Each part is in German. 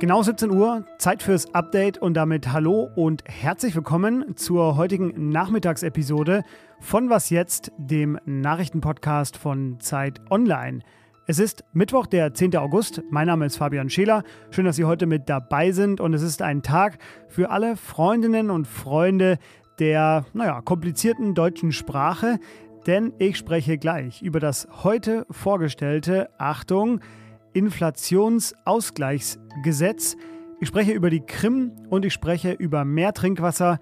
Genau 17 Uhr, Zeit fürs Update und damit hallo und herzlich willkommen zur heutigen Nachmittagsepisode von Was jetzt, dem Nachrichtenpodcast von Zeit Online. Es ist Mittwoch, der 10. August. Mein Name ist Fabian Scheler. Schön, dass Sie heute mit dabei sind und es ist ein Tag für alle Freundinnen und Freunde der, naja, komplizierten deutschen Sprache, denn ich spreche gleich über das heute vorgestellte, Achtung, Inflationsausgleichsgesetz. Ich spreche über die Krim und ich spreche über mehr Trinkwasser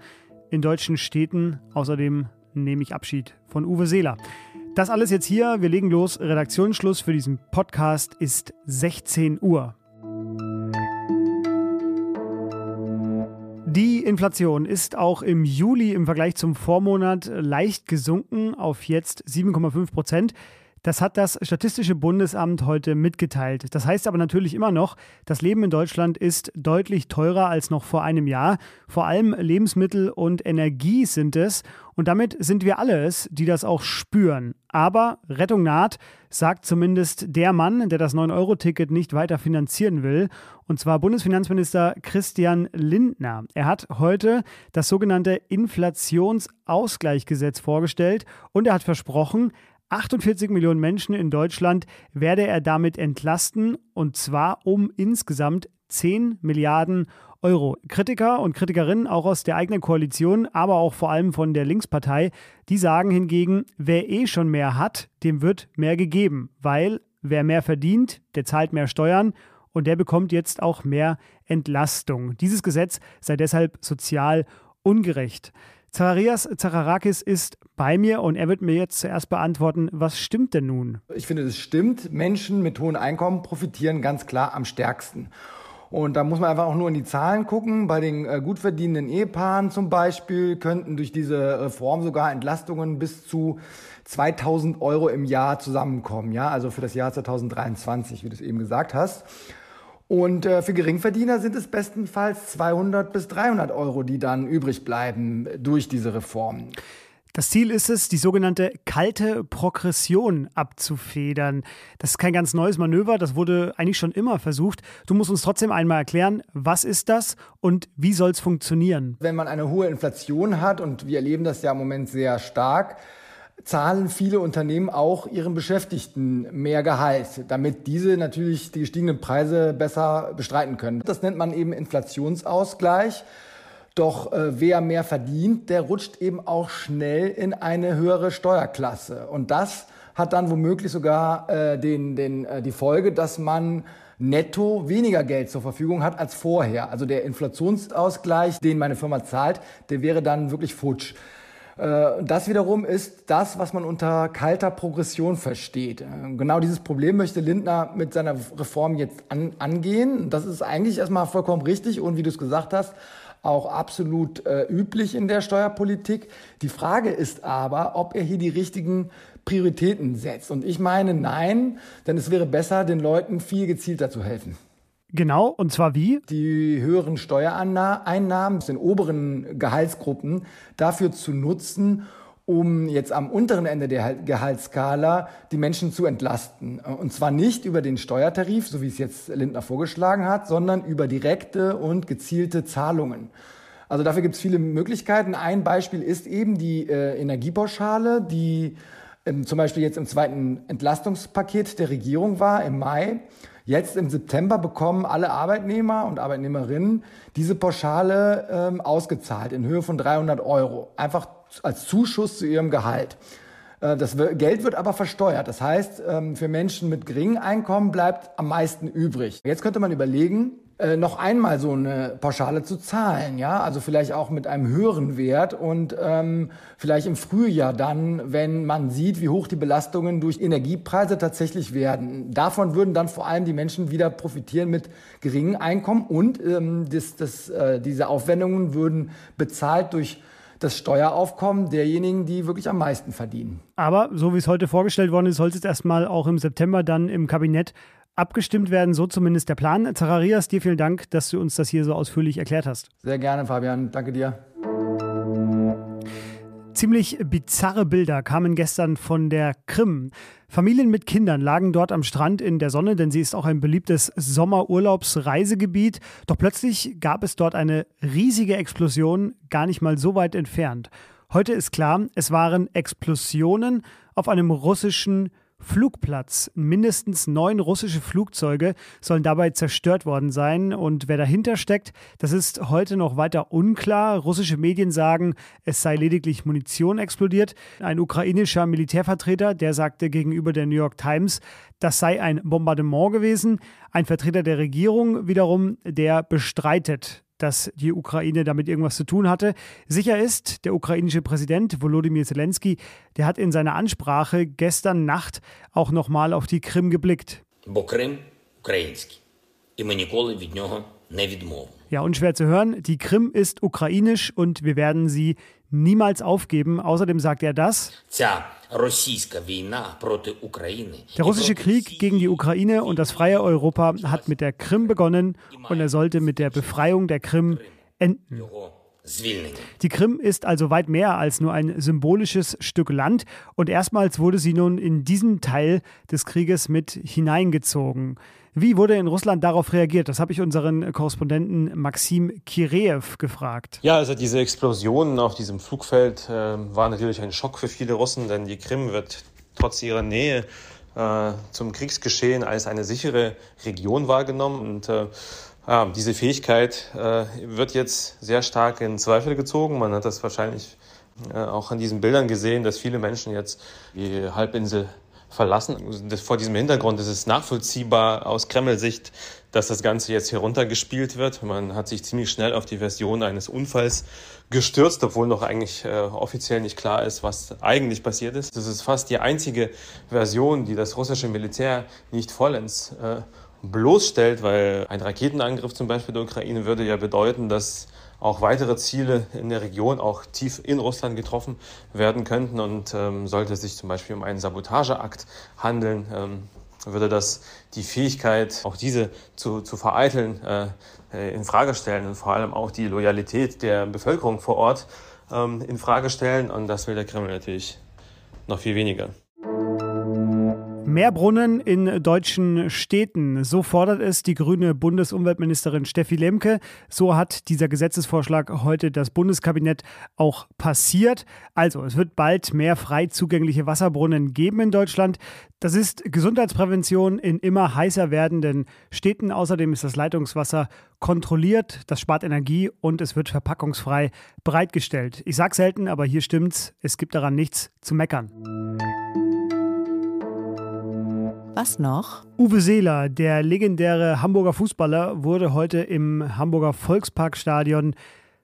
in deutschen Städten. Außerdem nehme ich Abschied von Uwe Seeler. Das alles jetzt hier. Wir legen los. Redaktionsschluss für diesen Podcast ist 16 Uhr. Inflation ist auch im Juli im Vergleich zum Vormonat leicht gesunken auf jetzt 7,5 Prozent. Das hat das Statistische Bundesamt heute mitgeteilt. Das heißt aber natürlich immer noch, das Leben in Deutschland ist deutlich teurer als noch vor einem Jahr. Vor allem Lebensmittel und Energie sind es. Und damit sind wir alle es, die das auch spüren. Aber Rettung naht, sagt zumindest der Mann, der das 9-Euro-Ticket nicht weiter finanzieren will. Und zwar Bundesfinanzminister Christian Lindner. Er hat heute das sogenannte Inflationsausgleichsgesetz vorgestellt und er hat versprochen, 48 Millionen Menschen in Deutschland werde er damit entlasten und zwar um insgesamt 10 Milliarden Euro. Kritiker und Kritikerinnen auch aus der eigenen Koalition, aber auch vor allem von der Linkspartei, die sagen hingegen, wer eh schon mehr hat, dem wird mehr gegeben, weil wer mehr verdient, der zahlt mehr Steuern und der bekommt jetzt auch mehr Entlastung. Dieses Gesetz sei deshalb sozial ungerecht. Zacharias Zacharakis ist bei mir und er wird mir jetzt zuerst beantworten, was stimmt denn nun? Ich finde, es stimmt. Menschen mit hohen Einkommen profitieren ganz klar am stärksten. Und da muss man einfach auch nur in die Zahlen gucken. Bei den äh, gut verdienenden Ehepaaren zum Beispiel könnten durch diese Reform sogar Entlastungen bis zu 2000 Euro im Jahr zusammenkommen. Ja, also für das Jahr 2023, wie du es eben gesagt hast. Und äh, für Geringverdiener sind es bestenfalls 200 bis 300 Euro, die dann übrig bleiben durch diese Reform. Das Ziel ist es, die sogenannte kalte Progression abzufedern. Das ist kein ganz neues Manöver, das wurde eigentlich schon immer versucht. Du musst uns trotzdem einmal erklären, was ist das und wie soll es funktionieren? Wenn man eine hohe Inflation hat, und wir erleben das ja im Moment sehr stark, zahlen viele Unternehmen auch ihren Beschäftigten mehr Gehalt, damit diese natürlich die gestiegenen Preise besser bestreiten können. Das nennt man eben Inflationsausgleich. Doch äh, wer mehr verdient, der rutscht eben auch schnell in eine höhere Steuerklasse. Und das hat dann womöglich sogar äh, den, den, äh, die Folge, dass man netto weniger Geld zur Verfügung hat als vorher. Also der Inflationsausgleich, den meine Firma zahlt, der wäre dann wirklich futsch. Äh, das wiederum ist das, was man unter kalter Progression versteht. Äh, genau dieses Problem möchte Lindner mit seiner Reform jetzt an, angehen. Das ist eigentlich erstmal vollkommen richtig und wie du es gesagt hast, auch absolut äh, üblich in der Steuerpolitik. Die Frage ist aber, ob er hier die richtigen Prioritäten setzt. Und ich meine nein, denn es wäre besser, den Leuten viel gezielter zu helfen. Genau, und zwar wie? Die höheren Steuereinnahmen aus den oberen Gehaltsgruppen dafür zu nutzen, um jetzt am unteren Ende der Gehaltsskala die Menschen zu entlasten. Und zwar nicht über den Steuertarif, so wie es jetzt Lindner vorgeschlagen hat, sondern über direkte und gezielte Zahlungen. Also dafür gibt es viele Möglichkeiten. Ein Beispiel ist eben die äh, Energiepauschale, die ähm, zum Beispiel jetzt im zweiten Entlastungspaket der Regierung war im Mai. Jetzt im September bekommen alle Arbeitnehmer und Arbeitnehmerinnen diese Pauschale ähm, ausgezahlt in Höhe von 300 Euro. Einfach als Zuschuss zu ihrem Gehalt. Äh, das Geld wird aber versteuert. Das heißt, ähm, für Menschen mit geringem Einkommen bleibt am meisten übrig. Jetzt könnte man überlegen, äh, noch einmal so eine Pauschale zu zahlen, ja, also vielleicht auch mit einem höheren Wert und ähm, vielleicht im Frühjahr dann, wenn man sieht, wie hoch die Belastungen durch Energiepreise tatsächlich werden. Davon würden dann vor allem die Menschen wieder profitieren mit geringen Einkommen und ähm, das, das, äh, diese Aufwendungen würden bezahlt durch das Steueraufkommen derjenigen, die wirklich am meisten verdienen. Aber so wie es heute vorgestellt worden ist, soll es erstmal auch im September dann im Kabinett abgestimmt werden, so zumindest der Plan. Zacharias, dir vielen Dank, dass du uns das hier so ausführlich erklärt hast. Sehr gerne, Fabian. Danke dir. Ziemlich bizarre Bilder kamen gestern von der Krim. Familien mit Kindern lagen dort am Strand in der Sonne, denn sie ist auch ein beliebtes Sommerurlaubsreisegebiet. Doch plötzlich gab es dort eine riesige Explosion, gar nicht mal so weit entfernt. Heute ist klar, es waren Explosionen auf einem russischen Flugplatz. Mindestens neun russische Flugzeuge sollen dabei zerstört worden sein. Und wer dahinter steckt, das ist heute noch weiter unklar. Russische Medien sagen, es sei lediglich Munition explodiert. Ein ukrainischer Militärvertreter, der sagte gegenüber der New York Times, das sei ein Bombardement gewesen. Ein Vertreter der Regierung wiederum, der bestreitet dass die Ukraine damit irgendwas zu tun hatte. Sicher ist, der ukrainische Präsident Volodymyr Zelensky, der hat in seiner Ansprache gestern Nacht auch nochmal auf die Krim geblickt. Бо Крим український, і ми ніколи від нього не відмовимо. Ja, unschwer zu hören. Die Krim ist ukrainisch und wir werden sie niemals aufgeben. Außerdem sagt er das. Der russische Krieg gegen die Ukraine und das freie Europa hat mit der Krim begonnen und er sollte mit der Befreiung der Krim enden. Die Krim ist also weit mehr als nur ein symbolisches Stück Land und erstmals wurde sie nun in diesen Teil des Krieges mit hineingezogen. Wie wurde in Russland darauf reagiert? Das habe ich unseren Korrespondenten Maxim Kireev gefragt. Ja, also diese Explosionen auf diesem Flugfeld äh, waren natürlich ein Schock für viele Russen, denn die Krim wird trotz ihrer Nähe äh, zum Kriegsgeschehen als eine sichere Region wahrgenommen und äh, ja, diese Fähigkeit äh, wird jetzt sehr stark in Zweifel gezogen. Man hat das wahrscheinlich äh, auch an diesen Bildern gesehen, dass viele Menschen jetzt die Halbinsel verlassen. Das, vor diesem Hintergrund ist es nachvollziehbar aus Kreml-Sicht, dass das Ganze jetzt heruntergespielt wird. Man hat sich ziemlich schnell auf die Version eines Unfalls gestürzt, obwohl noch eigentlich äh, offiziell nicht klar ist, was eigentlich passiert ist. Das ist fast die einzige Version, die das russische Militär nicht vollends äh, bloßstellt, weil ein Raketenangriff zum Beispiel der Ukraine würde ja bedeuten, dass auch weitere Ziele in der Region, auch tief in Russland getroffen werden könnten. Und ähm, sollte es sich zum Beispiel um einen Sabotageakt handeln, ähm, würde das die Fähigkeit, auch diese zu, zu vereiteln, äh, äh in Frage stellen und vor allem auch die Loyalität der Bevölkerung vor Ort ähm, in Frage stellen. Und das will der Kreml natürlich noch viel weniger. Mehr Brunnen in deutschen Städten. So fordert es die grüne Bundesumweltministerin Steffi Lemke. So hat dieser Gesetzesvorschlag heute das Bundeskabinett auch passiert. Also, es wird bald mehr frei zugängliche Wasserbrunnen geben in Deutschland. Das ist Gesundheitsprävention in immer heißer werdenden Städten. Außerdem ist das Leitungswasser kontrolliert, das spart Energie und es wird verpackungsfrei bereitgestellt. Ich sage selten, aber hier stimmt's. Es gibt daran nichts zu meckern. Was noch? Uwe Seeler, der legendäre Hamburger Fußballer, wurde heute im Hamburger Volksparkstadion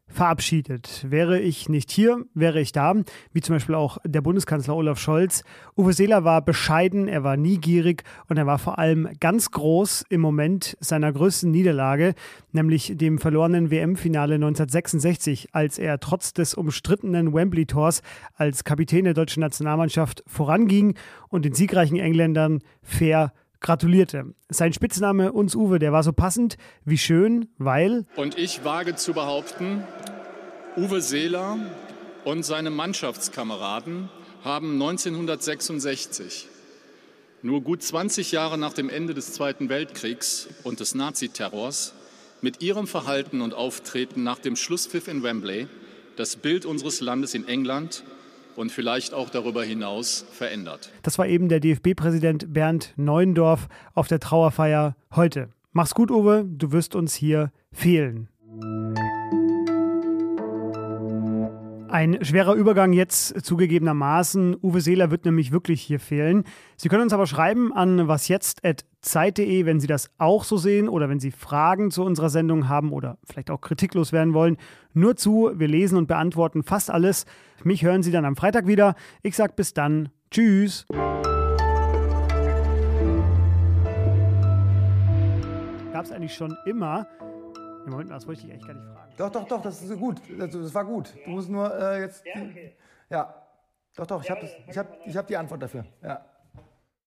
verabschiedet. Wäre ich nicht hier, wäre ich da, wie zum Beispiel auch der Bundeskanzler Olaf Scholz. Uwe Seeler war bescheiden, er war nie gierig und er war vor allem ganz groß im Moment seiner größten Niederlage, nämlich dem verlorenen WM-Finale 1966, als er trotz des umstrittenen Wembley-Tors als Kapitän der deutschen Nationalmannschaft voranging und den siegreichen Engländern fair gratulierte. Sein Spitzname uns Uwe, der war so passend wie schön, weil. Und ich wage zu behaupten, Uwe Seeler und seine Mannschaftskameraden haben 1966, nur gut 20 Jahre nach dem Ende des Zweiten Weltkriegs und des Naziterrors, mit ihrem Verhalten und Auftreten nach dem Schlusspfiff in Wembley das Bild unseres Landes in England und vielleicht auch darüber hinaus verändert. Das war eben der DFB-Präsident Bernd Neuendorf auf der Trauerfeier heute. Mach's gut, Uwe, du wirst uns hier fehlen. Ein schwerer Übergang jetzt zugegebenermaßen. Uwe Seeler wird nämlich wirklich hier fehlen. Sie können uns aber schreiben an wasjetzt.zeit.de, wenn Sie das auch so sehen oder wenn Sie Fragen zu unserer Sendung haben oder vielleicht auch kritiklos werden wollen. Nur zu, wir lesen und beantworten fast alles. Mich hören Sie dann am Freitag wieder. Ich sage bis dann. Tschüss. Gab es eigentlich schon immer. Im Moment, das wollte ich eigentlich gar nicht fragen. Doch, doch, doch, das ist gut. Also, das war gut. Du musst nur äh, jetzt. Ja, okay. Ja, doch, doch, ich habe hab, ich hab die Antwort dafür. Ja.